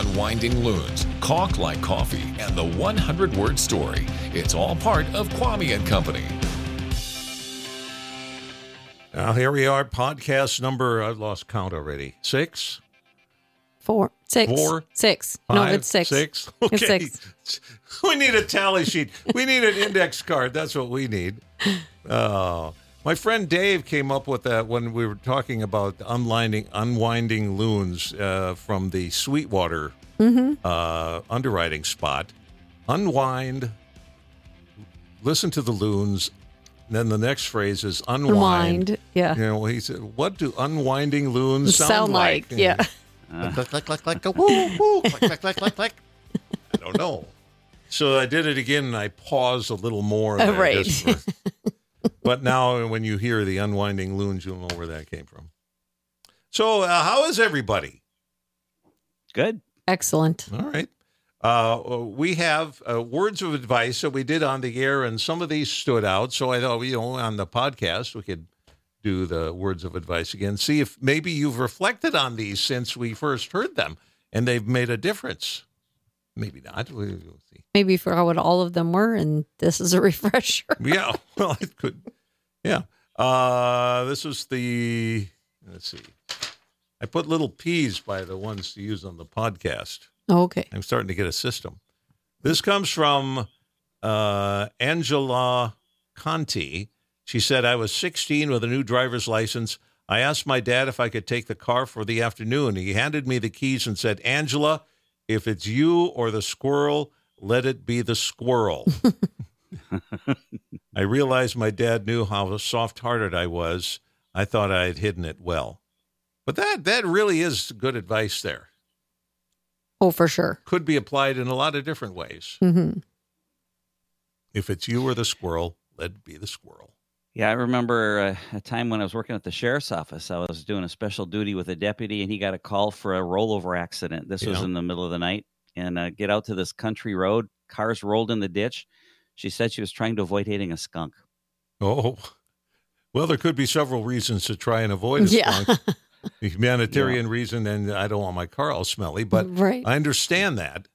unwinding loons, caulk like coffee, and the 100 word story. It's all part of Kvamme and Company. Now, here we are, podcast number, I've lost count already. Six? Four, six, Four? six. no, Five? it's six. Six? It's Okay. six. We need a tally sheet. We need an index card. That's what we need. Oh. My friend Dave came up with that when we were talking about unwinding, unwinding loons uh, from the Sweetwater Mm-hmm. uh, underwriting spot. Unwind, listen to the loons. Then the next phrase is unwind. Unwind. Yeah. You know, he said, "What do unwinding loons sound, Sound like, yeah. click, click, click, click, go, woo, woo, click, click, click, click, click. I don't know. So I did it again, and I paused a little more. There right. Just for- but now, when you hear the unwinding loons, you'll know where that came from. So, uh, how is everybody? Good. Excellent. All right. Uh, we have uh, words of advice that we did on the air, and some of these stood out. So I thought, you know, on the podcast, we could do the words of advice again. See if maybe you've reflected on these since we first heard them, and they've made a difference. Maybe not. We- We'll see. Maybe forgot what all of them were, and this is a refresher. Yeah. Well, it could. Yeah. Uh, this is the. Let's see. I put little P's by the ones to use on the podcast. okay. I'm starting to get a system. This comes from uh, Angela Conti. She said, I was 16 with a new driver's license. I asked my dad if I could take the car for the afternoon. He handed me the keys and said, Angela, if it's you or the squirrel, let it be the squirrel. I realized my dad knew how soft hearted I was. I thought I had hidden it well. But that, that really is good advice there Oh, for sure. could be applied in a lot of different ways. hmm If it's you or the squirrel, let it be the squirrel. Yeah, I remember uh, a time when I was working at the sheriff's office. I was doing a special duty with a deputy, and he got a call for a rollover accident. This was in the middle of the night, and uh, get out to this country road. Cars rolled in the ditch. She said she was trying to avoid hitting a skunk. Oh, well, there could be several reasons to try and avoid a Yeah. skunk. The humanitarian reason, and I don't want my car all smelly, but right. I understand that.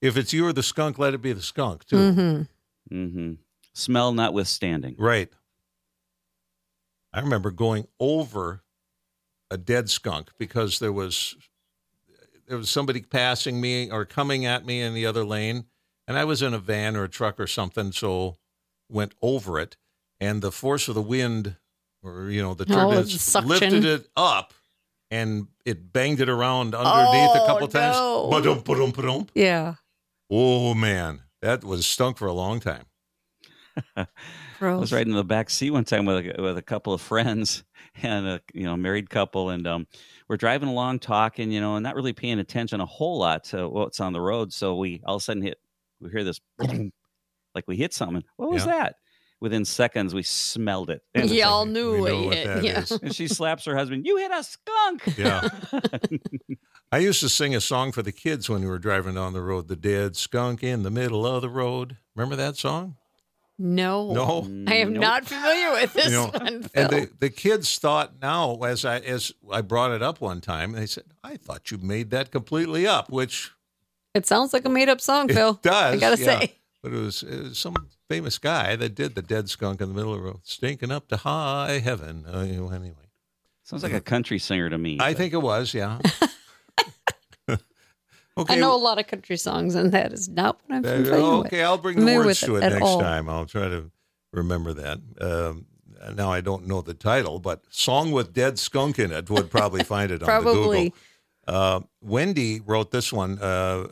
If it's you or the skunk, let it be the skunk too. hmm hmm Smell notwithstanding. Right. I remember going over a dead skunk because there was there was somebody passing me or coming at me in the other lane, and I was in a van or a truck or something, so went over it, and the force of the wind, or you know, the Oh, turbulence the suction. lifted it up, and it banged it around underneath a Oh, couple times. Ba-dum, ba-dum, ba-dum. Yeah. Oh man, that was stunk for a long time. I was riding in the back seat one time with a, with a couple of friends and a you know married couple, and um, we're driving along talking, you know, and not really paying attention a whole lot to what's on the road. So we all of a sudden hit, we hear this, like we hit something. What was Yeah. that? Within seconds, we smelled it. And, it's Y'all like- knew we what you what hit. that yeah. is. and she slaps her husband. You hit a skunk. Yeah. I used to sing a song for the kids when we were driving down the road. The dead skunk in the middle of the road. Remember that song? No. No. I am Nope. not familiar with this You know, one. Phil. And the, the kids thought now, as I as I brought it up one time, they said, "I thought you made that completely up," which it sounds like a made up song, it Phil. does. I gotta yeah. say. but it was, it was some famous guy that did the dead skunk in the middle of the road, stinking up to high heaven. Uh, anyway, Sounds like a country singer to me. I but- think it was, yeah. okay, I know a lot of country songs, and that is not what I'm familiar with. okay, I'll bring the familiar words to it next all. time. I'll try to remember that. Um, now I don't know the title, but "Song with Dead Skunk in It" would probably find it on the Google. Uh, Wendy wrote this one. Uh,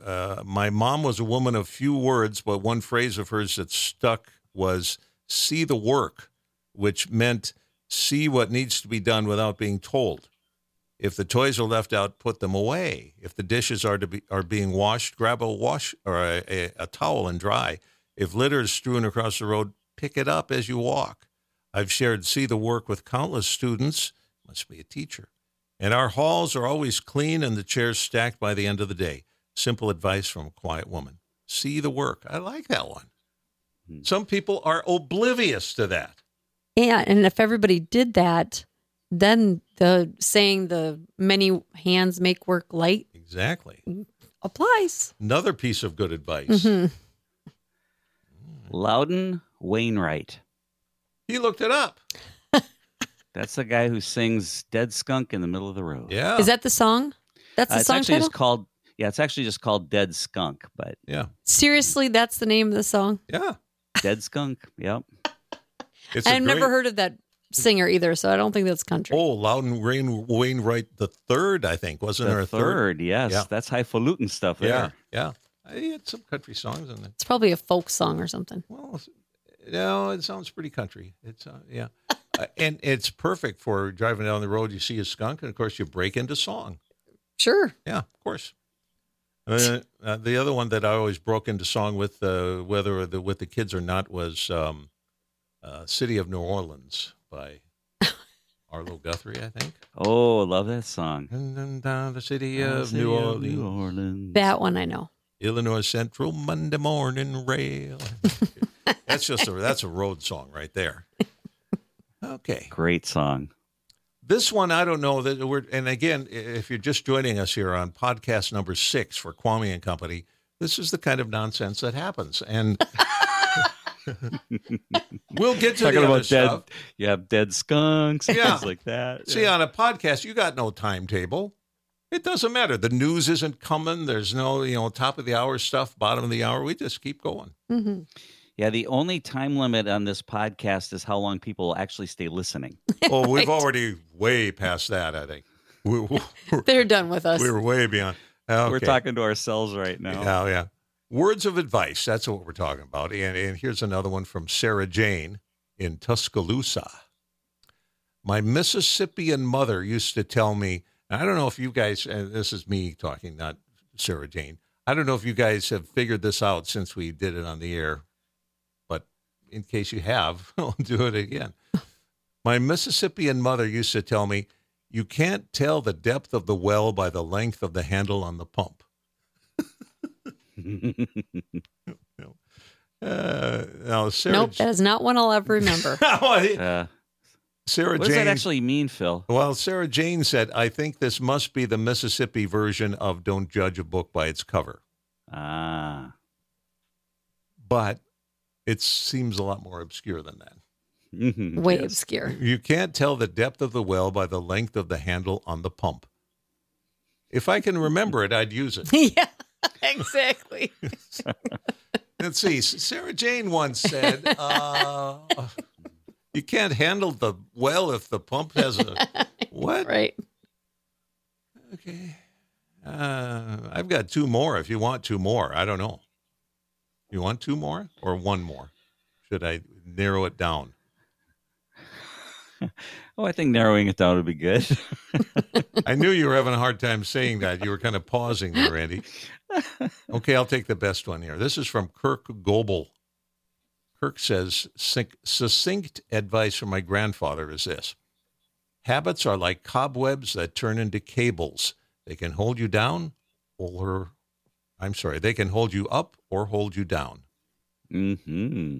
uh, My mom was a woman of few words, but one phrase of hers that stuck was "see the work," which meant see what needs to be done without being told. If the toys are left out, put them away. If the dishes are to be are being washed, grab a wash or a, a, a towel and dry. If litter is strewn across the road, pick it up as you walk. I've shared see the work with countless students. Must be a teacher. And our halls are always clean and the chairs stacked by the end of the day. Simple advice from a quiet woman. See the work. I like that one. Hmm. Some people are oblivious to that. Yeah, and if everybody did that, then the saying the many hands make work light Exactly. applies. Another piece of good advice. hmm Loudon Wainwright. He looked it up. That's the guy who sings "Dead Skunk" in the middle of the road. Yeah. Is that the song? That's Uh, the it's song actually title. just called. Yeah, it's actually just called "Dead Skunk," but yeah. Seriously, that's the name of the song. Yeah. "Dead Skunk." Yep. It's a I've never heard of that singer either, so I don't think that's country. Oh, Loudon Rain Wainwright the third, I think. Wasn't there a third? third, yes, Yeah. that's highfalutin stuff Yeah. there. Yeah. He had some country songs in it. It's probably a folk song or something. Well, no, it sounds pretty country. It's uh, yeah, uh, and it's perfect for driving down the road. You see a skunk, and of course you break into song. Sure. Yeah, of course. Uh, uh, the other one that I always broke into song with, uh, whether the, with the kids or not, was um, uh, "City of New Orleans" by Arlo Guthrie, I think. Oh, love that song. And then down the city Oh, of City New of Orleans, New Orleans. That one I know. Illinois Central Monday morning rail. that's just a that's a road song right there. Okay. Great song. This one, I don't know that we're, and again, if you're just joining us here on podcast number six for Kvamme and Company, this is the kind of nonsense that happens. And we'll get to Talking the other about dead, stuff. you have dead skunks, Yeah. things like that. See, on a podcast, you got no timetable. It doesn't matter. The news isn't coming. There's no, you know, top of the hour stuff, bottom of the hour. We just keep going. hmm Yeah, the only time limit on this podcast is how long people actually stay listening. Oh, we've already way past that, I think. We, we, They're done with us. we were way beyond. Okay. We're talking to ourselves right now. Yeah, yeah. Words of advice. That's what we're talking about. And, and here's another one from Sarah Jane in Tuscaloosa. My Mississippian mother used to tell me, I don't know if you guys, and this is me talking, not Sarah Jane. I don't know if you guys have figured this out since we did it on the air, but in case you have, I'll do it again. My Mississippian mother used to tell me, you can't tell the depth of the well by the length of the handle on the pump. Uh, now, Sarah, nope, that is not one I'll ever remember. Uh, Sarah what does Jane. that actually mean, Phil? well, Sarah Jane said, I think this must be the Mississippi version of Don't Judge a Book by Its Cover. Ah, But it seems a lot more obscure than that. Mhm, Way yes. obscure. You can't tell the depth of the well by the length of the handle on the pump. If I can remember it, I'd use it. yeah, exactly. Let's see. Sarah Jane once said, uh, "You can't handle the well if the pump has a what?" right. Okay. Uh, I've got two more. If you want two more, I don't know. You want two more or one more? Should I narrow it down? Oh, I think narrowing it down would be good. I knew you were having a hard time saying that. You were kind of pausing there, Randy. Okay, I'll take the best one here. This is from Kirk Goebel. Kirk says, succinct advice from my grandfather is this Habits are like cobwebs that turn into cables. They can hold you down or, I'm sorry, they can hold you up or hold you down. Mm-hmm.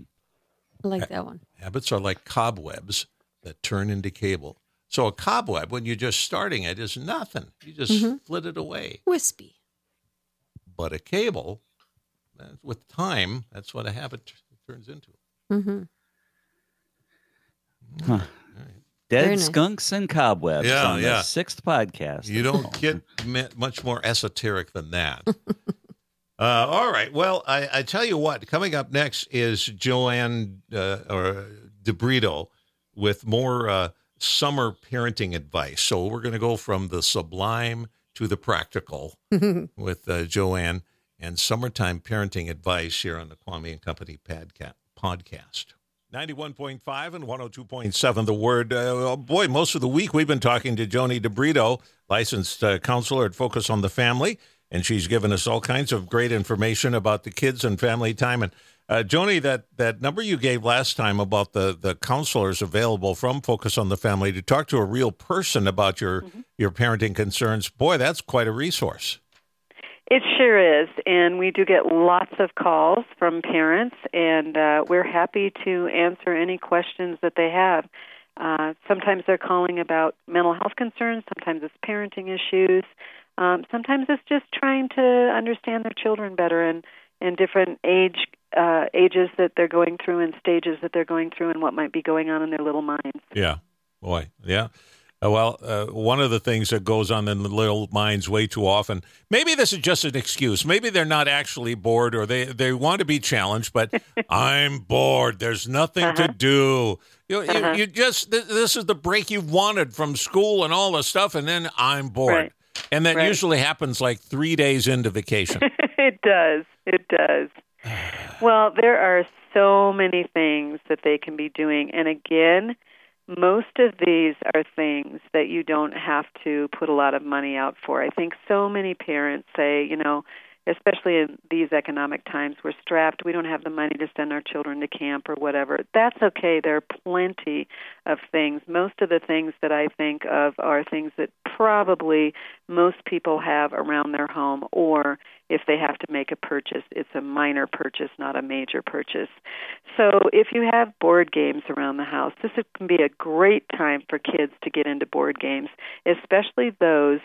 I like that one. Habits are like cobwebs that turn into cable. So a cobweb, when you're just starting it, is nothing. You just Mhm. flit it away. Wispy. But a cable, with time, that's what a habit t- turns into. hmm Dead nice. skunks and cobwebs Yeah, on yeah. the sixth podcast. You don't get me- much more esoteric than that. uh, all right. Well, I, I tell you what, coming up next is Joanne uh, or DeBrito with more uh, summer parenting advice. So we're going to go from the sublime to the practical with uh, Joanne and summertime parenting advice here on the Kvamme and Company padca- podcast. 91.5 and 102.7 the word uh, oh boy most of the week we've been talking to Joannie debrito licensed uh, counselor at focus on the family and she's given us all kinds of great information about the kids and family time and uh, Joannie that, that number you gave last time about the, the counselors available from focus on the family to talk to a real person about your your parenting concerns boy that's quite a resource It sure is, and we do get lots of calls from parents, and uh, we're happy to answer any questions that they have. Uh, sometimes they're calling about mental health concerns, sometimes it's parenting issues. Um, sometimes it's just trying to understand their children better and and different age uh, ages that they're going through and stages that they're going through and what might be going on in their little minds. Yeah, boy, yeah. Uh, well, uh, one of the things that goes on in the little minds way too often. Maybe this is just an excuse. Maybe they're not actually bored, or they they want to be challenged. But I'm bored. There's nothing Uh-huh. to do. You, you, Uh-huh. you just th- this is the break you've wanted from school and all the stuff, and then I'm bored. Right. And that Right. usually happens like three days into vacation. it does. It does. Well, there are so many things that they can be doing. And again, most of these are things that you don't have to put a lot of money out for. I think so many parents say, you know, especially in these economic times, we're strapped. We don't have the money to send our children to camp or whatever. That's okay. There are plenty of things. Most of the things that I think of are things that probably most people have around their home, or if they have to make a purchase, it's a minor purchase, not a major purchase. So if you have board games around the house, this can be a great time for kids to get into board games, especially those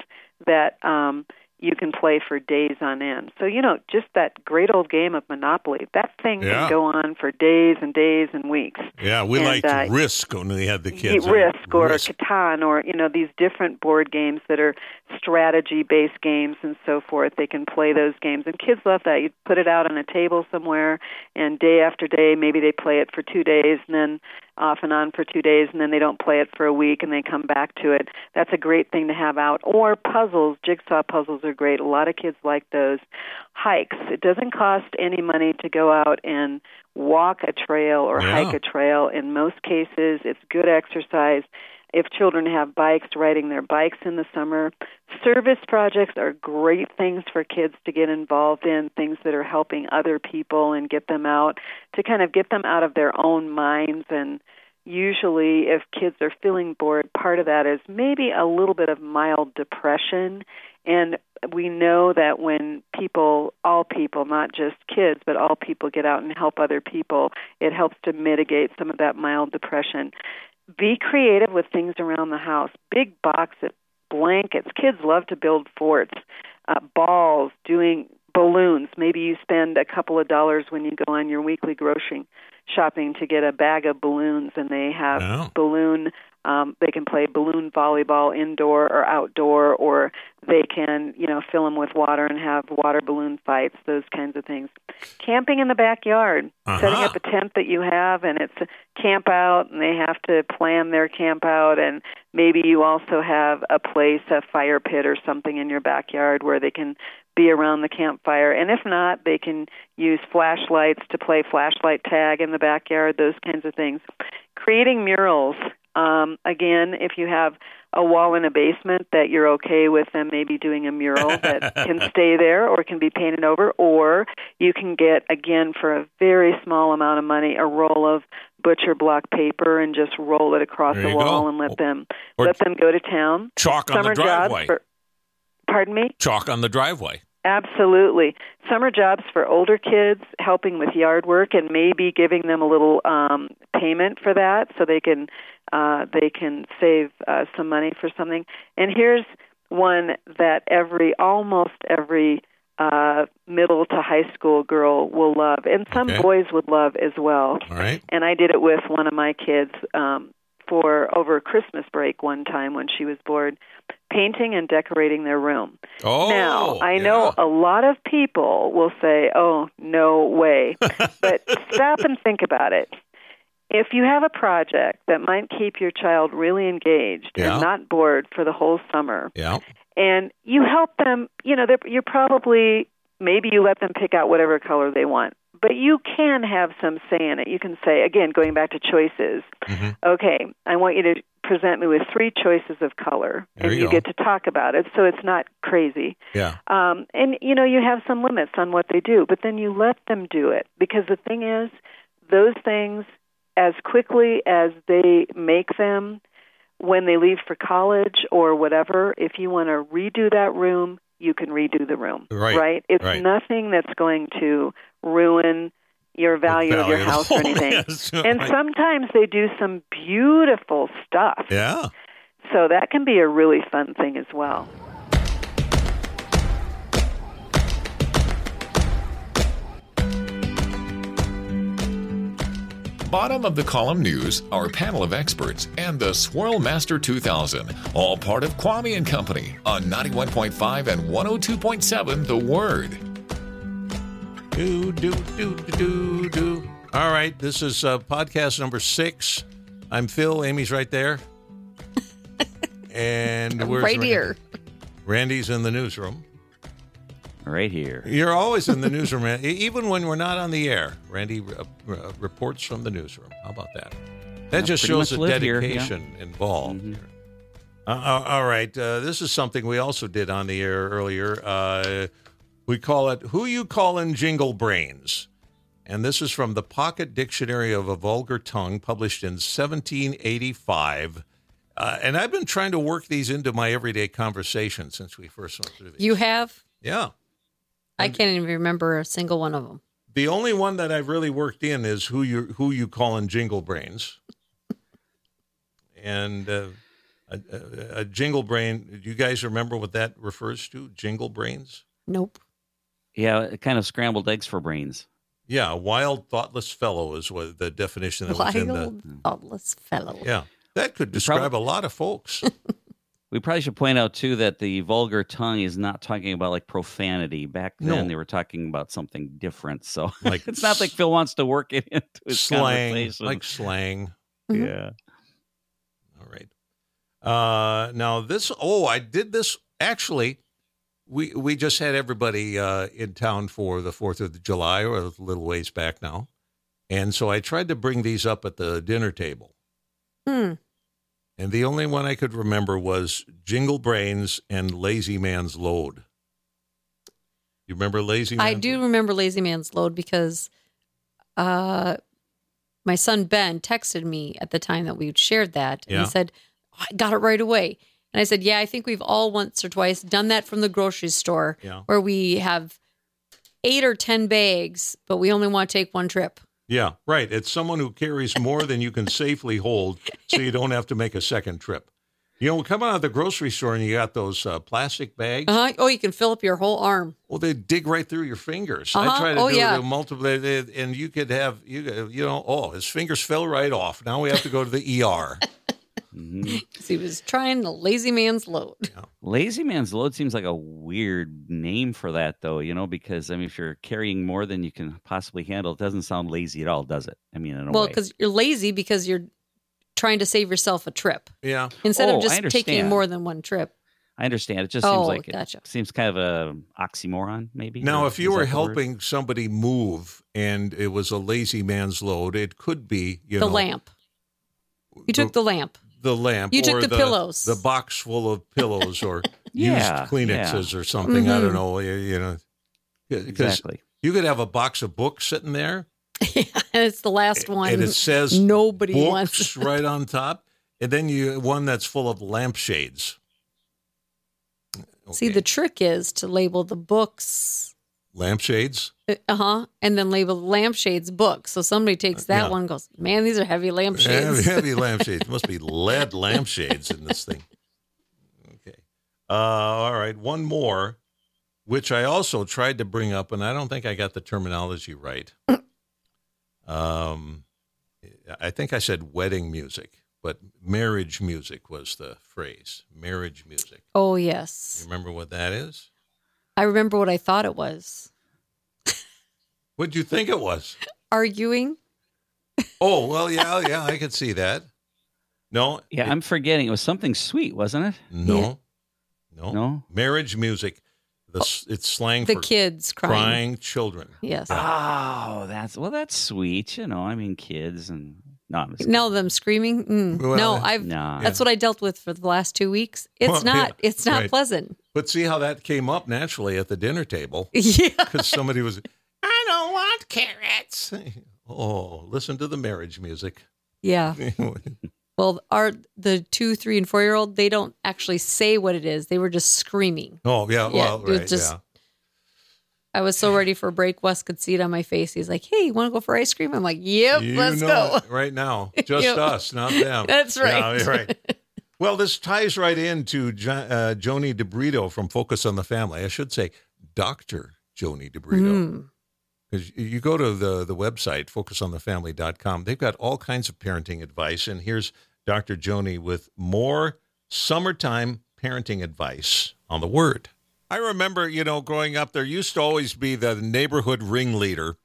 that um, you can play for days on end. So, you know, just that great old game of Monopoly, that thing Yeah. can go on for days and days and weeks. yeah, we And, liked uh, Risk when we had the kids. Risk or Risk. Catan or you know these different board games that are strategy based games and so forth. They can play those games and kids love that. You put it out on a table somewhere and day after day maybe they play it for 2 days and then off and on for 2 days and then they don't play it for a week and they come back to it. That's a great thing to have out. Or puzzles, jigsaw puzzles are great. A lot of kids like those. Hikes. It doesn't cost any money to go out and walk a trail or Yeah. hike a trail. In most cases, it's good exercise. If children have bikes, riding their bikes in the summer. Service projects are great things for kids to get involved in, things that are helping other people and get them out, to kind of get them out of their own minds. And usually, if kids are feeling bored, part of that is maybe a little bit of mild depression. And we know that when people, all people, not just kids, but all people get out and help other people, it helps to mitigate some of that mild depression. Be creative with things around the house. Big boxes, blankets. Kids love to build forts, uh, balls, doing balloons. Maybe you spend a couple of dollars when you go on your weekly grocery shopping to get a bag of balloons, and they have balloon. Um, they can play balloon volleyball indoor or outdoor, or they can, you know, fill them with water and have water balloon fights. Those kinds of things. Camping in the backyard, setting Uh-huh. up a tent that you have, and it's a camp out, and they have to plan their camp out, and maybe you also have a place, a fire pit or something in your backyard where they can be around the campfire. And if not, they can use flashlights to play flashlight tag in the backyard, those kinds of things. Creating murals. Um, again, if you have a wall in a basement that you're okay with them maybe doing a mural that can stay there or can be painted over, or you can get, again, for a very small amount of money, a roll of butcher block paper and just roll it across There the wall go. and let them Or- let them go to town. Chalk on the driveway. for pardon me? Chalk on the driveway. Absolutely. Summer jobs for older kids, helping with yard work, and maybe giving them a little um, payment for that, so they can uh, they can save uh, some money for something. And here's one that every almost every uh, middle to high school girl will love, and some Okay. boys would love as well All right. and I did it with one of my kids um, for over Christmas break one time when she was bored, painting and decorating their room. Oh, now, I know a lot of people will say, "Oh, no way," but stop and think about it. If you have a project that might keep your child really engaged Yeah. and not bored for the whole summer, Yeah. and you help them, you know, they're, you're probably maybe you let them pick out whatever color they want, but you can have some say in it. You can say, again, going back to choices, Mhm. okay, I want you to present me with three choices of color, There and you you get to talk about it, so it's not crazy. Yeah. Um, and you know, you have some limits on what they do, but then you let them do it because the thing is, those things, as quickly as they make them, when they leave for college or whatever, if you want to redo that room, you can redo the room. Right, It's right. nothing that's going to ruin your value, of your house or anything. yes. And Right. sometimes they do some beautiful stuff. Yeah. So that can be a really fun thing as well. Bottom of the column news, our panel of experts, and the Swirl Master 2000, all part of Kvamme and Company on 91.5 and 102.7 The Word. Do, do, do, do, do, do. All right, this is uh, podcast number six. I'm Phil. Amy's right there. And where's right here. Randy's in the newsroom. Right here. You're always in the newsroom, even when we're not on the air. Randy uh, uh, reports from the newsroom. How about that? That I just shows the live here, yeah. dedication involved. Mhm. Uh, uh, all right, uh, this is something we also did on the air earlier. Uh, we call it "Who You Callin' Jingle Brains," and this is from the Pocket Dictionary of a Vulgar Tongue, published in 1785. Uh, and I've been trying to work these into my everyday conversation since we first went through these. You have? yeah. I can't even remember a single one of them. The only one that I've really worked in is who you who you calling jingle brains, and uh, a, a, a jingle brain. Do you guys remember what that refers to? Jingle brains. Nope. Yeah, kind of scrambled eggs for brains. Yeah, a wild, thoughtless fellow is what the definition that was in the. Wild, thoughtless fellow. Yeah, that could describe a lot of folks. We probably should point out too that the vulgar tongue is not talking about like profanity. Back then, No. they were talking about something different. So Like it's not like Phil wants to work it into his slang, conversation. like slang. Mhm. yeah, All right. Uh, now this. Oh, I did this actually. We we just had everybody uh, in town for the Fourth of July, or a little ways back now, and so I tried to bring these up at the dinner table, Hmm. And the only one I could remember was Jingle Brains and Lazy Man's Load. You remember Lazy? Man's I do Load? remember Lazy Man's Load because uh, my son Ben texted me at the time that we shared that. And Yeah. he said, "Oh, I got it right away. And I said, Yeah, I think we've all once or twice done that from the grocery store Yeah. where we have eight or 10 bags, but we only want to take one trip. Yeah, right. It's someone who carries more than you can safely hold, so you don't have to make a second trip. You know, come out of the grocery store and you got those uh, plastic bags. Uh-huh. Oh, you can fill up your whole arm. Well, they dig right through your fingers. I Uh-huh. try to Oh, do yeah. multiple, and you could have you you know, oh, his fingers fell right off. Now we have to go to the ER. Mhm. 'Cause he was trying the Lazy Man's Load. lazy man's load seems like a weird name for that, though. You know, because I mean, if you're carrying more than you can possibly handle, it doesn't sound lazy at all, does it? I mean, in a Well, because you're lazy because you're trying to save yourself a trip Yeah, instead Oh, of just taking more than one trip. I understand. It just Oh, seems like it seems kind of a oxymoron, maybe. Now, Or if you were that the word? helping somebody move and it was a lazy man's load, it could be you the know lamp. You took the lamp. The lamp. You took or the pillows. the box full of pillows, or Yeah, used Kleenexes or something. I Mm-hmm. don't know. You, you know, exactly. you could have a box of books sitting there, and it's the last one. and it says nobody books wants. right on top, and then you one that's full of lampshades. See, the trick is to label the books, lampshades. uh huh, and then label lampshades book. So somebody takes that Yeah. one, and goes, "Man, these are heavy Heavy, lampshades." heavy lampshades. Must be lead lampshades in this thing. Okay. Uh, all right. One more, which I also tried to bring up, and I don't think I got the terminology right. Um, I think I said wedding music, but marriage music was the phrase. Marriage music. oh You yes, remember what that is? I remember what I thought it was. What'd you think it was? Arguing. Oh, well, yeah, yeah, I could see that. No, Yeah, it- I'm forgetting. It was something sweet, wasn't it? no, no, No? Marriage music. The, s it's slang The for kids crying. crying children. Yes. Oh, that's well, that's sweet. You know, I mean, kids and not, no, I'm just Now them screaming. Mm. Well, no, I've. Nah. That's what I dealt with for the last two weeks. It's Well, not. yeah, it's not right. pleasant. But see how that came up naturally at the dinner table Yeah. because somebody was, I don't want carrots. Oh, listen to the marriage music. Yeah. Well, our the two, three, and four year old they don't actually say what it is. They were just screaming. oh, yeah, Yeah, well, right, just- yeah. I was so ready for a break. Wes could see it on my face. He's like, "Hey, you want to go for ice cream?" I'm like, "Yep, You let's go." it right now. Just Yep. us, not them. That's Yeah, right. Well, this ties right into jo- uh, Joannie DeBrito from Focus on the Family. I should say Dr. Joannie DeBrito. Mm. because you go to the the website focusonthefamily.com. They've got all kinds of parenting advice, and here's Dr. Joannie with more summertime parenting advice on the Word. I remember, you know, growing up, there used to always be the neighborhood ringleader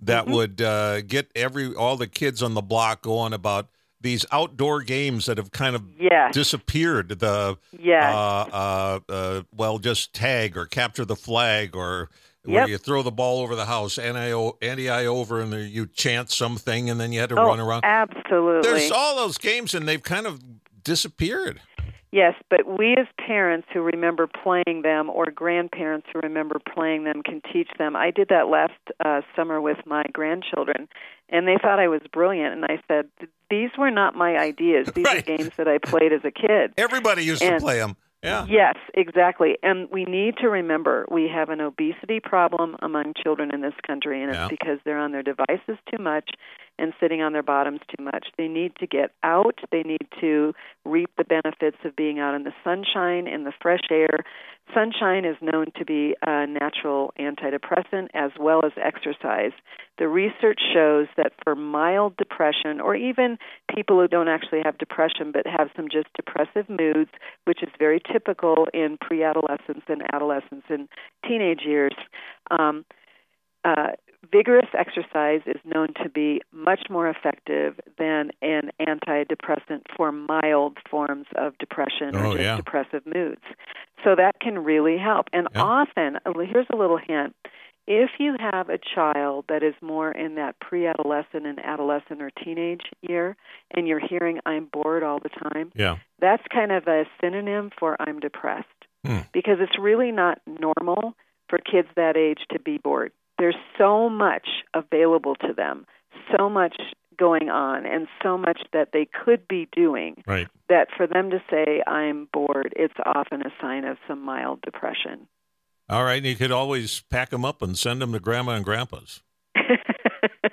that Mm-hmm. would uh, get every all the kids on the block going about these outdoor games that have kind of Yes. disappeared. The Yes. uh, uh, uh, well, just tag or capture the flag or where Yep. you throw the ball over the house, anti anti over, and you chant something, and then you had to oh, run around. absolutely. There's all those games, and they've kind of disappeared. Yes, but we as parents who remember playing them or grandparents who remember playing them can teach them. I did that last uh, summer with my grandchildren, and they thought I was brilliant. And I said, These were not my ideas. These Right. are games that I played as a kid. Everybody used And- to play them. Yeah. Yes, exactly. And we need to remember we have an obesity problem among children in this country, and it's because they're on their devices too much and sitting on their bottoms too much. They need to get out. They need to reap the benefits of being out in the sunshine, in the fresh air. Sunshine is known to be a natural antidepressant as well as exercise. The research shows that for mild depression, or even people who don't actually have depression but have some just depressive moods, which is very typical in pre adolescence and adolescence and teenage years, um, uh, vigorous exercise is known to be much more effective than an antidepressant for mild forms of depression Oh, or just yeah. depressive moods. So that can really help. And Yeah. often, here's a little hint. If you have a child that is more in that pre adolescent and adolescent or teenage year, and you're hearing, I'm bored all the time, Yeah. that's kind of a synonym for I'm depressed. Hmm. Because it's really not normal for kids that age to be bored there's so much available to them, so much going on, and so much that they could be doing right. that for them to say, I'm bored, it's often a sign of some mild depression. All right. And you could always pack them up and send them to grandma and grandpa's.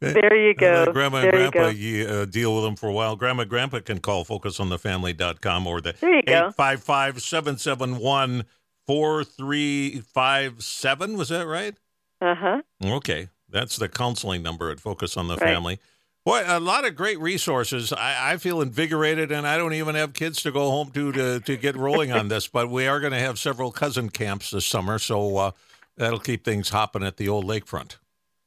there you go. Uh, grandma and there grandpa you uh, deal with them for a while. Grandma and grandpa can call focusonthefamily.com or the 855 771 four three five seven. Was that right? Uh huh. Okay, that's the counseling number at Focus on the right. Family. Boy, a lot of great resources. I, I, feel invigorated, and I don't even have kids to go home to to, to get rolling on this. But we are going to have several cousin camps this summer, so uh, that'll keep things hopping at the old lakefront.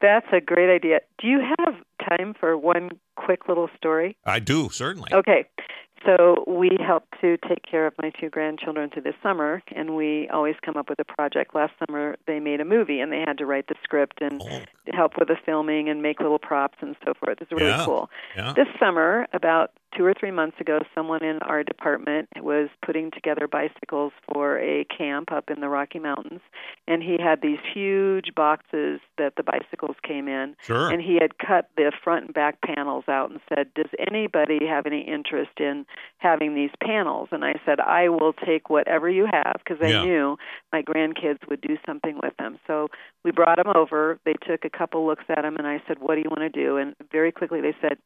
That's a great idea. Do you have time for one quick little story? I do, certainly. Okay. So we help to take care of my two grandchildren through the summer, and we always come up with a project. Last summer, they made a movie, and they had to write the script and Oh, help with the filming and make little props and so forth. It's really Yeah. cool. yeah. This summer, about two or three months ago, someone in our department was putting together bicycles for a camp up in the Rocky Mountains, and he had these huge boxes that the bicycles came in, Sure. and he had cut the front and back panels out and said, "Does anybody have any interest in having these panels?" And I said, "I will take whatever you have," because I Yeah. knew my grandkids would do something with them. So we brought them over. They took a couple looks at them, and I said, "What do you want to do?" And very quickly they said,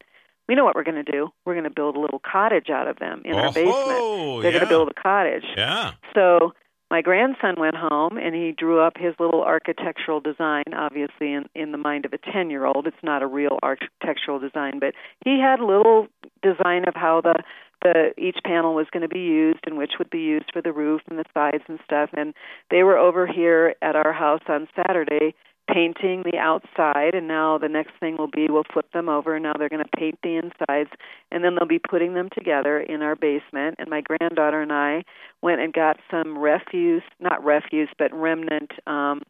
"We know what we're going to do. We're going to build a little cottage out of them in our basement. Oh, They're yeah. going to build a cottage." Yeah. So my grandson went home and he drew up his little architectural design, obviously in, in the mind of a 10 year old. It's not a real architectural design, but he had a little design of how the the each panel was going to be used and which would be used for the roof and the sides and stuff and they were over here at our house on Saturday painting the outside and now the next thing will be we'll flip them over and now they're going to paint the insides and then they'll be putting them together in our basement and my granddaughter and I went and got some refuse not refuse but remnant um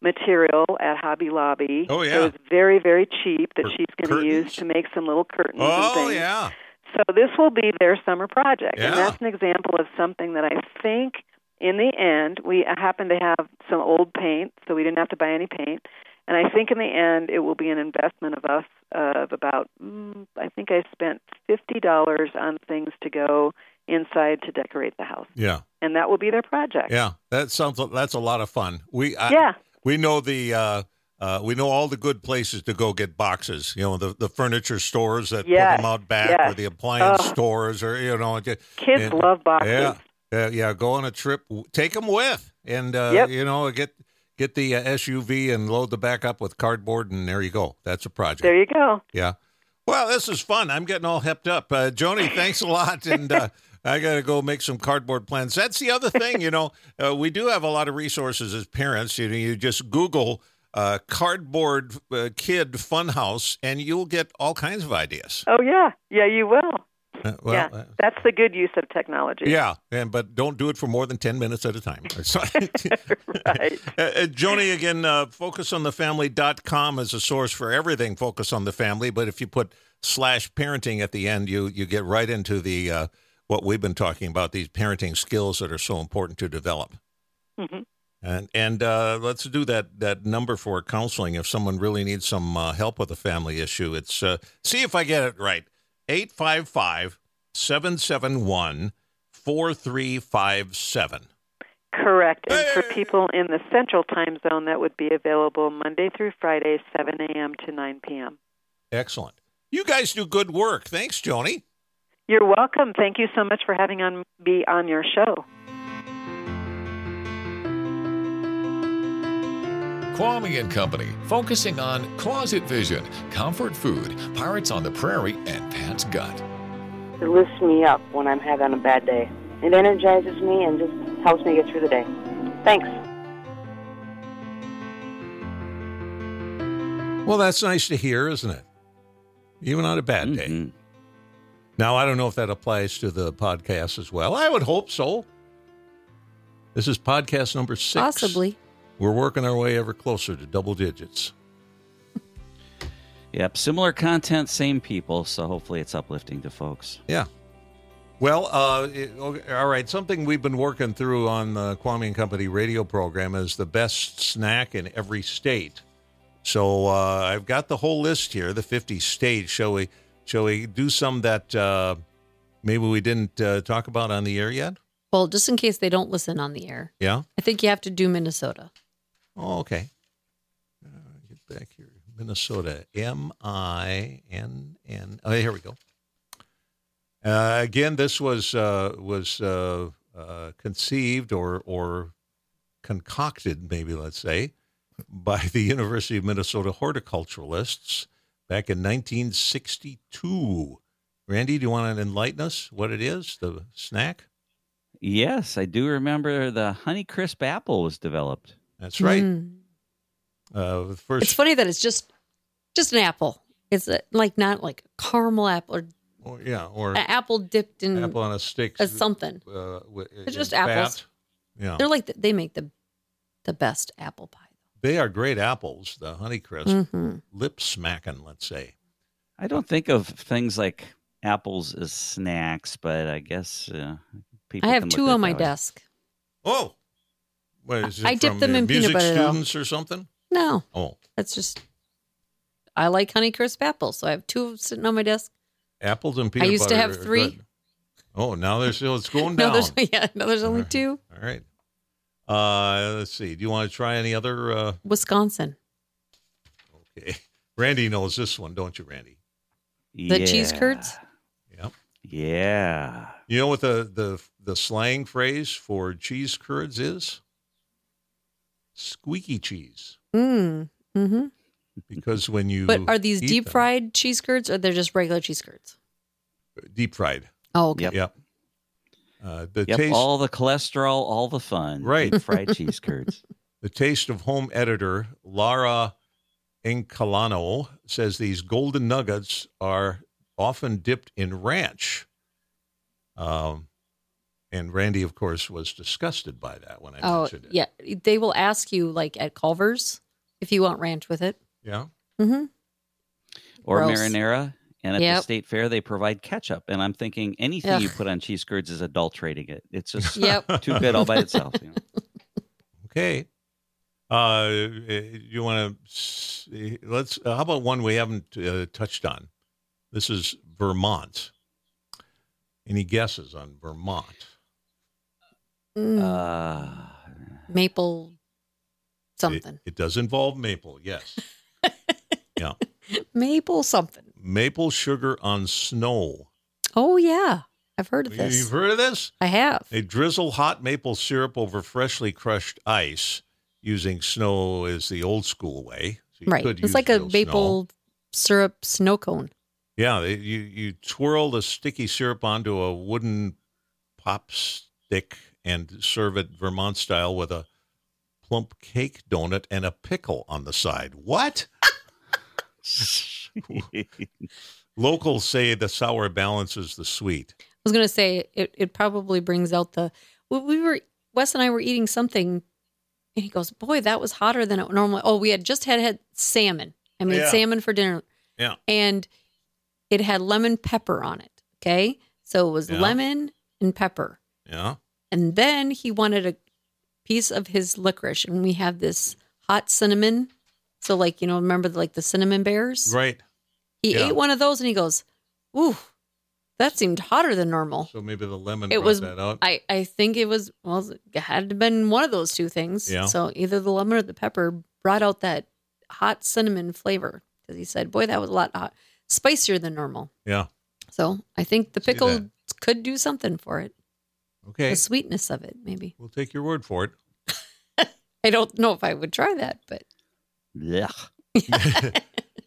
material at Hobby Lobby. Oh, yeah. It was very, very cheap that For she's going to use to make some little curtains and Oh, things. yeah. So this will be their summer project, Yeah. and that's an example of something that I think, in the end, we happen to have some old paint, so we didn't have to buy any paint. And I think in the end, it will be an investment of us of about, mm, I think I spent fifty dollars on things to go inside to decorate the house, Yeah. and that will be their project. Yeah. That sounds that's a lot of fun. We I, Yeah. we know the uh, uh, we know all the good places to go get boxes. You know the the furniture stores that Yes, put them out back, or the appliance Oh. stores, or you know, ju- Kids and- love boxes. Yeah, uh, yeah. Go on a trip, take them with, and uh, Yep. you know get Get the uh, SUV and load the back up with cardboard, and there you go. That's a project. There you go. Yeah. Well, this is fun. I'm getting all hepped up. Uh, Joannie, thanks a lot. And uh, I got to go make some cardboard plans. That's the other thing, you know, uh, we do have a lot of resources as parents. You know, you just Google uh, cardboard uh, kid funhouse and you'll get all kinds of ideas. Oh yeah, yeah, you will. Uh, well, yeah, uh, that's the good use of technology. yeah, and but don't do it for more than ten minutes at a time. right. Uh, uh, Joannie, again, uh, focusonthefamily.com is a source for everything Focus on the Family. But if you put slash parenting at the end, you, you get right into the uh, what we've been talking about, these parenting skills that are so important to develop. Mhm. And and uh, let's do that that number for counseling if someone really needs some uh, help with a family issue. It's uh, see if I get it right. 855 771 4357. Correct. And for people in the Central Time Zone, that would be available Monday through Friday, 7 a.m. to 9 p.m. Excellent. You guys do good work. Thanks, Joannie. You're welcome. Thank you so much for having on me on your show. Kvamme and Company, focusing on closet vision, comfort food, Pirates on the Prairie, and Pat's Gut. It lifts me up when I'm having a bad day. It energizes me and just helps me get through the day. Thanks. Well, that's nice to hear, isn't it? Even on a bad day. Mhm. Now, I don't know if that applies to the podcast as well. I would hope so. This is podcast number six. Possibly. We're working our way ever closer to double digits. Yep. Similar content, same people. So hopefully it's uplifting to folks. Yeah. Well, uh, it- okay, all right. Something we've been working through on the Kvamme and Company radio program is the best snack in every state. So uh, I've got the whole list here, the 50 states. Shall we? Shall we do some that uh, maybe we didn't uh, talk about on the air yet? Well, just in case they don't listen on the air, Yeah. I think you have to do Minnesota. Oh, okay. Uh, get back here. Minnesota. M I N N. Oh, here we go. Uh, again, this was uh, was uh, uh, conceived or or concocted, maybe let's say, by the University of Minnesota horticulturalists back in 1962. Randy, do you want to enlighten us what it is? The snack? Yes, I do remember the Honeycrisp apple was developed. That's right. Mm. Uh, the first. It's funny that it's just just an apple. It's uh, like not like a caramel apple or or, yeah, or an apple dipped in apple on a stick. as something. Uh, wi- It's in just apples. fat. Yeah, They're like the, they make the the best apple pie. they are great apples. The Honeycrisp, hmm lip smacking. Let's say. I don't think of things like apples as snacks, but I guess uh, people. I have look two on my way. desk. Oh, what is it I dip them the in peanut music butter, though. or something? No, Oh, that's just I like Honeycrisp apples, so I have two sitting on my desk. apples and peanut butter. I used to have are three. good. Oh, now there's still it's going No, down. there's yeah, no, there's only two. All right. Uh, let's see. Do you want to try any other? Uh, Wisconsin, okay. Randy knows this one, don't you, Randy? the cheese curds. Yep. Yeah. You know what the the the slang phrase for cheese curds is? Squeaky cheese. Mm. Mm-hmm. Because when you But are these deep them- fried cheese curds or they're just regular cheese curds? Deep fried. Oh, okay. Yep. Yep. Uh, the Yep. taste All the cholesterol, all the fun. Right. Deep fried cheese curds. the taste of home editor Lara Encalano says these golden nuggets are often dipped in ranch. Um, and Randy, of course, was disgusted by that when I Oh, mentioned it. yeah. They will ask you like at Culver's if you want ranch with it. Yeah. Mm-hmm. Or Gross. marinara. And at the state fair, they provide ketchup. And I'm thinking anything you put on cheese curds is adulterating it. It's just Yep. too good all by itself. You know? Okay. Uh, you want to let's? Uh, how about one we haven't uh, touched on? This is Vermont. Any guesses on Vermont? Mm, Uh, maple something. It, it does involve maple. Yes. yeah. maple something. Maple sugar on snow. Oh yeah. I've heard of this. You've heard of this? I have. They drizzle hot maple syrup over freshly crushed ice, using snow as the old school way. So right. It's like a maple snow. syrup snow cone. Yeah, they- you you twirl the sticky syrup onto a wooden pop stick and serve it Vermont style with a plump cake donut and a pickle on the side. What? Locals say the sour balances the sweet. I was gonna say it, it probably brings out the we, we were Wes and I were eating something and he goes, Boy, that was hotter than it normally oh, we had just had had salmon. I made Yeah. salmon for dinner. Yeah. And it had lemon pepper on it. Okay. So it was Yeah. lemon and pepper. Yeah. And then he wanted a piece of his licorice, and we have this hot cinnamon. So, like you know, remember like the cinnamon bears? Right. He Yeah. ate one of those, and he goes, "Ooh, that seemed hotter than normal." So maybe the lemon It brought was. that out. I I think it was. Well, it had to been one of those two things. Yeah. So either the lemon or the pepper brought out that hot cinnamon flavor because he said, "Boy, that was a lot hot, spicier than normal." yeah. So I think the pickle could do something for it. Okay. The sweetness of it, maybe. We'll take your word for it. I don't know if I would try that, but Yeah.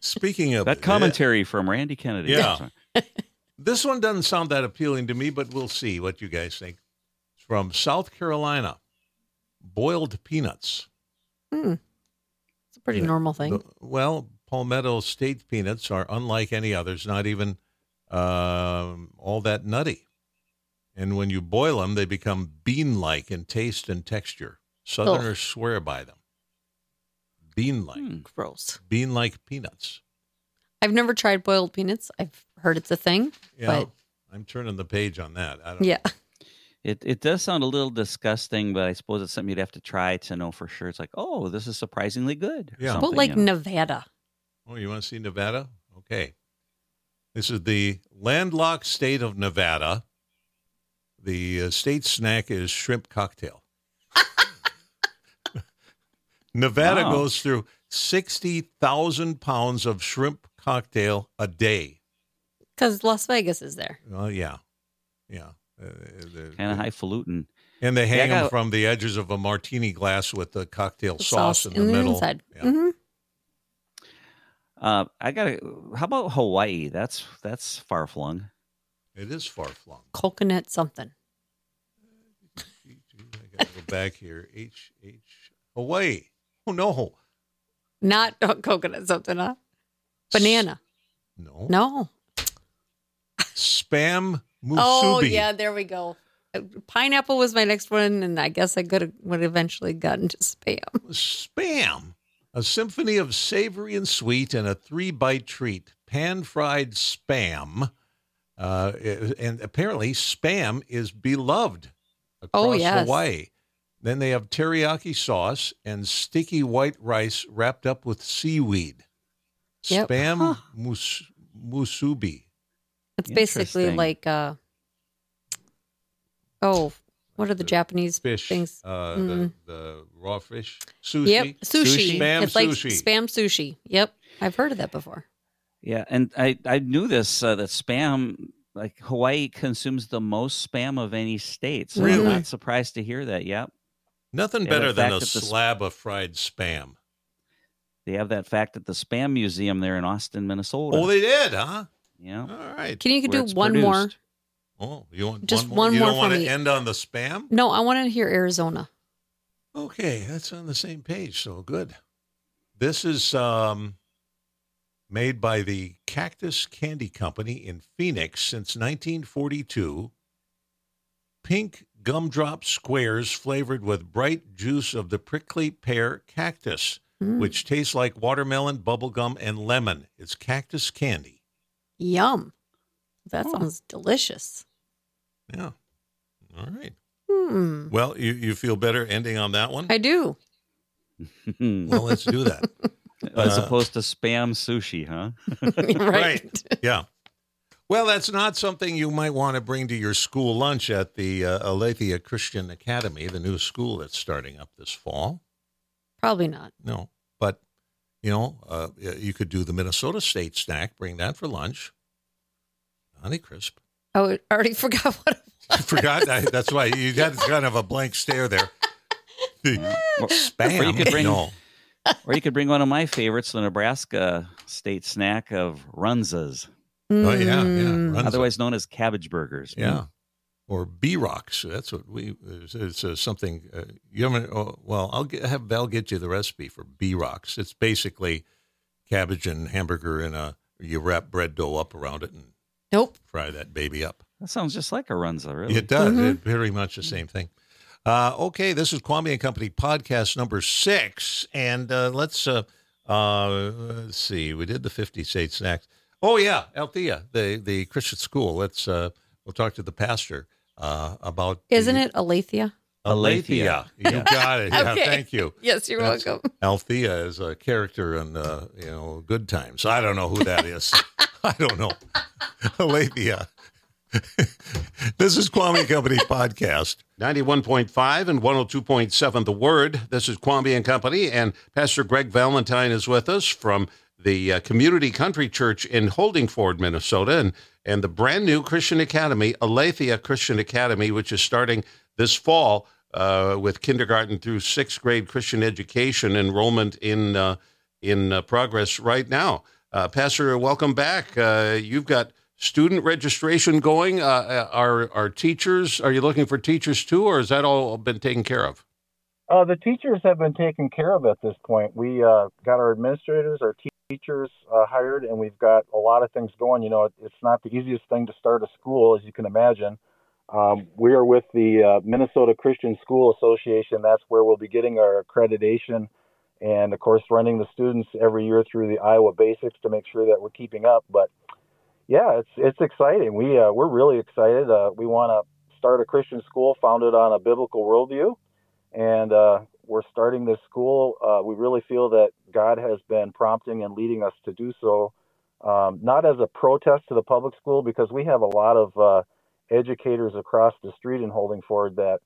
Speaking of That commentary from Randy Kennedy. Yeah. This one doesn't sound that appealing to me, but we'll see what you guys think. It's from South Carolina. Boiled peanuts. it's a pretty Yeah. normal thing. The- well, Palmetto State peanuts are unlike any others, not even um, all that nutty. And when you boil them, they become bean like in taste and texture. Southerners swear by them. Bean like. Hmm. Gross. Bean like peanuts. I've never tried boiled peanuts. I've heard it's a thing. Yeah. But- I'm turning the page on that. I don't Yeah. It it does sound a little disgusting, but I suppose it's something you'd have to try to know for sure. It's like, oh, this is surprisingly good. Yeah. But like you know. Nevada. Oh, you want to see Nevada? Okay. This is the landlocked state of Nevada. The uh, state snack is shrimp cocktail. Nevada Wow. goes through 60,000 pounds of shrimp cocktail a day. Because Las Vegas is there. Oh, yeah. Yeah. Uh, kind of highfalutin. And they hang Yeah, I them from the edges of a martini glass with the cocktail The sauce, in the in middle. inside. Yeah. hmm Uh, I got to. How about Hawaii? That's that's far flung. It is far flung. Coconut something. I got to go back here. H H Hawaii. Oh no, Not coconut something, huh? Banana. no, No. Spam musubi. Oh, yeah. There we go. Uh, Pineapple was my next one, and I guess I could have would eventually gotten to spam. Spam. A symphony of savory and sweet and a three bite treat. Pan fried spam. Uh, and apparently, spam is beloved across Oh, yes. Hawaii. Then they have teriyaki sauce and sticky white rice wrapped up with seaweed. Yep. Spam Huh. mus- musubi. It's basically like, uh, oh, what are the Japanese Fish. things? Uh, Mm. the, the raw fish. Sushi. Yep, sushi. Spam it's like sushi. spam sushi. Yep, I've heard of that before. Yeah, and I I knew this uh, that spam like Hawaii consumes the most spam of any state. So Really? I'm not surprised to hear that. Yep. Nothing Yeah, better than a that the slab of fried spam. They have that fact at the Spam Museum there in Austin, Minnesota. Oh, they did, huh? yeah. All right. Can you where do it's one more? Oh, you want Just one more? one you more don't want to me. end on the spam? No, I want to hear Arizona. Okay, that's on the same page. So good. This is um, made by the Cactus Candy Company in Phoenix since 1942. Pink gumdrop squares flavored with bright juice of the prickly pear cactus, Mm. which tastes like watermelon, bubblegum, and lemon. It's cactus candy. Yum. That Oh. sounds delicious. Yeah. All right. Hmm. Well, you, you feel better ending on that one? I do. Well, let's do that. As Uh, opposed to spam sushi, huh? right. Yeah. Well, that's not something you might want to bring to your school lunch at the uh, Aletheia Christian Academy, the new school that's starting up this fall. Probably not. No, but you know, uh, you could do the Minnesota State snack. Bring that for lunch. Honey crisp. Oh, I already forgot what. I forgot that. That's why you got kind of a blank stare there. Spam. Or you could bring- no. Or you could bring one of my favorites, the Nebraska state snack of runzas, Oh yeah, yeah. Mm. Runs otherwise known as cabbage burgers. Yeah. Or bierocks. That's what we. It's, it's uh, something uh, you haven't. Oh, well, I'll get, have Val get you the recipe for bierocks. It's basically cabbage and hamburger in a. You wrap bread dough up around it and Nope. fry that baby up. That sounds just like a runza, really. It does. Mhm. It's very much the same thing. Uh, okay, this is Kvamme and Company podcast number six, and uh, let's uh, uh, let's see. We did the fifty state snacks. Oh yeah, Althea, the the Christian school. Let's uh, we'll talk to the pastor uh, about. Isn't the- it Aletheia? Alethea? You got it. Yeah, Okay. thank you. Yes, you're That's- welcome. Althea is a character in uh, you know Good Times. I don't know who that is. I don't know. Alethea. this is Kvamme and Company podcast. 91.5 and 102.7 The Word. This is Kvamme and Company, and Pastor Greg Valentine is with us from the uh, Community Country Church in Holdingford, Minnesota, and, and the brand new Christian Academy, Aletheia Christian Academy, which is starting this fall uh, with kindergarten through sixth grade Christian education enrollment in uh, in uh, progress right now. Uh, Pastor, welcome back. Uh, you've got student registration going. Uh, are are teachers? Are you looking for teachers too, or has that all been taken care of? Uh, the teachers have been taken care of at this point. We uh, got our administrators, our te- teachers uh, hired, and we've got a lot of things going. You know, it, it's not the easiest thing to start a school, as you can imagine. Um, we are with the uh, Minnesota Christian School Association. That's where we'll be getting our accreditation, and of course, running the students every year through the Iowa Basics to make sure that we're keeping up. But yeah, it's it's exciting. We uh, we're really excited. Uh, we want to start a Christian school founded on a biblical worldview and uh, we're starting this school. Uh, we really feel that God has been prompting and leading us to do so, um, not as a protest to the public school, because we have a lot of uh, educators across the street in Holdingford that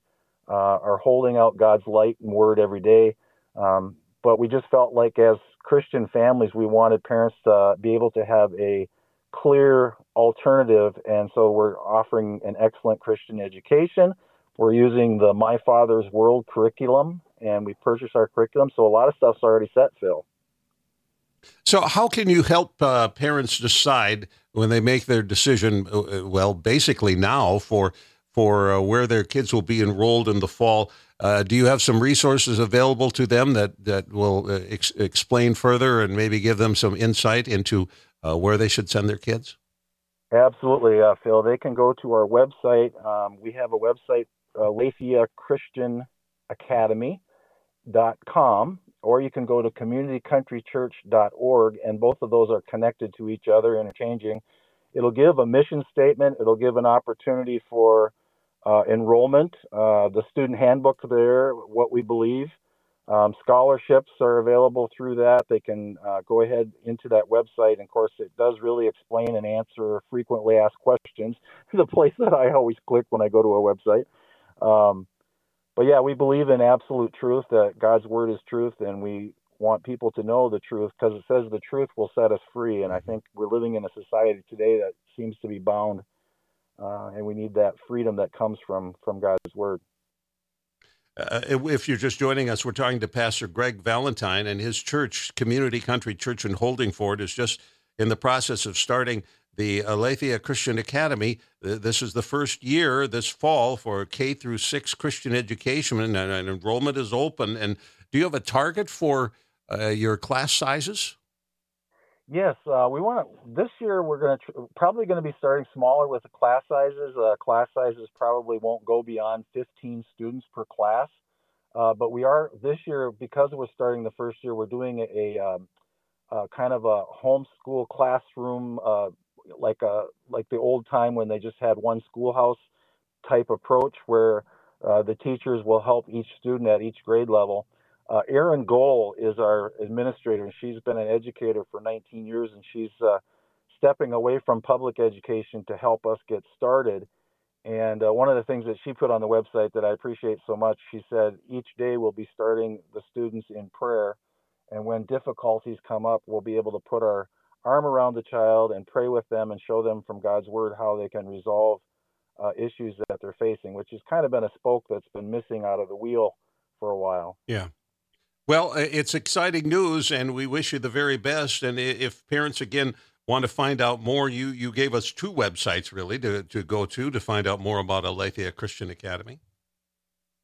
uh, are holding out God's light and word every day. Um, but we just felt like, as Christian families, we wanted parents to be able to have a clear alternative, and so we're offering an excellent Christian education. We're using the My Father's World curriculum, and we purchased our curriculum. So a lot of stuff's already set, Phil. So, how can you help uh, parents decide when they make their decision? uh, Well, basically now for for uh, where their kids will be enrolled in the fall. Uh, do you have some resources available to them that that will uh, ex- explain further and maybe give them some insight into uh, where they should send their kids? Absolutely, uh, Phil. They can go to our website. Um, we have a website, uh, Christian Academy.com, or you can go to communitycountrychurch.org, and both of those are connected to each other, interchanging. It'll give a mission statement. It'll give an opportunity for uh, enrollment, uh, the student handbook there, what we believe. Um, scholarships are available through that. They can uh, go ahead into that website. And of course, it does really explain and answer frequently asked questions, the place that I always click when I go to a website. Um, but yeah, we believe in absolute truth, that God's word is truth, and we want people to know the truth because it says the truth will set us free. And I think we're living in a society today that seems to be bound, uh, and we need that freedom that comes from from God's word. Uh, if you're just joining us, we're talking to Pastor Greg Valentine, and his church, Community Country Church in Holdingford, is just in the process of starting the Aletheia Christian Academy. This is the first year this fall for K through six Christian education, and, and enrollment is open. And do you have a target for uh, your class sizes? Yes, uh, we want to. This year, we're going to tr- probably going to be starting smaller with the class sizes. Uh, class sizes probably won't go beyond 15 students per class. Uh, but we are this year because we're starting the first year. We're doing a, a, um, uh kind of a homeschool classroom, uh, like a like the old time when they just had one schoolhouse type approach, where uh, the teachers will help each student at each grade level. Uh, Erin Gohl is our administrator, and she's been an educator for 19 years, and she's uh, stepping away from public education to help us get started. And uh, one of the things that she put on the website that I appreciate so much, she said each day we'll be starting the students in prayer, and when difficulties come up, we'll be able to put our arm around the child and pray with them and show them from God's word how they can resolve uh, issues that they're facing, which has kind of been a spoke that's been missing out of the wheel for a while. Yeah. Well, it's exciting news, and we wish you the very best. And if parents again want to find out more, you you gave us two websites really to to go to to find out more about Aletheia Christian Academy.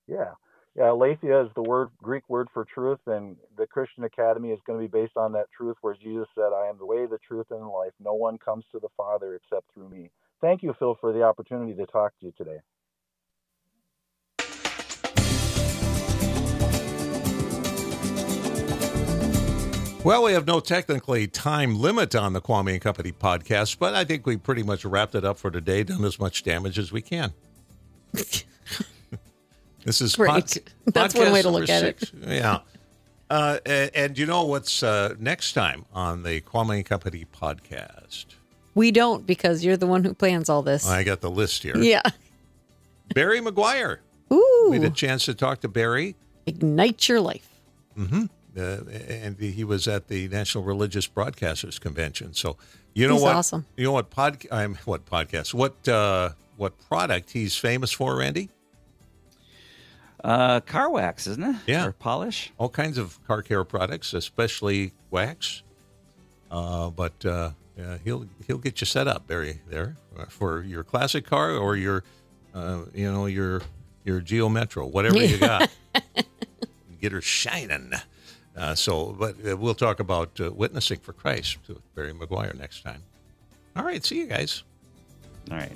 Yeah. Yeah, Aletheia is the word Greek word for truth, and the Christian Academy is going to be based on that truth where Jesus said, I am the way, the truth, and the life. No one comes to the Father except through me. Thank you, Phil, for the opportunity to talk to you today. Well, we have no technically time limit on the Kvamme and Company podcast, but I think we pretty much wrapped it up for today, done as much damage as we can. this is Great. That's one way to look at it. Yeah. Uh, and, and you know what's uh, next time on the Kvamme and Company podcast? We don't because you're the one who plans all this. I got the list here. yeah. Barry Meguiar. Ooh. We had a chance to talk to Barry. Ignite your life. Uh, and he was at the National Religious Broadcasters Convention. So you know He's what? awesome. You know what pod? I'm what podcast? What uh, what product he's famous for, Randy? Uh, car wax, isn't it? Yeah. Or polish. All kinds of car care products, especially wax. Uh, but uh, yeah, he'll he'll get you set up, Barry, there uh, for your classic car or your uh, you know your your Geo Metro, whatever you got. get her shining. Uh, so, but uh, we'll talk about uh, witnessing for Christ with Barry Meguiar next time. All right, see you guys. All right.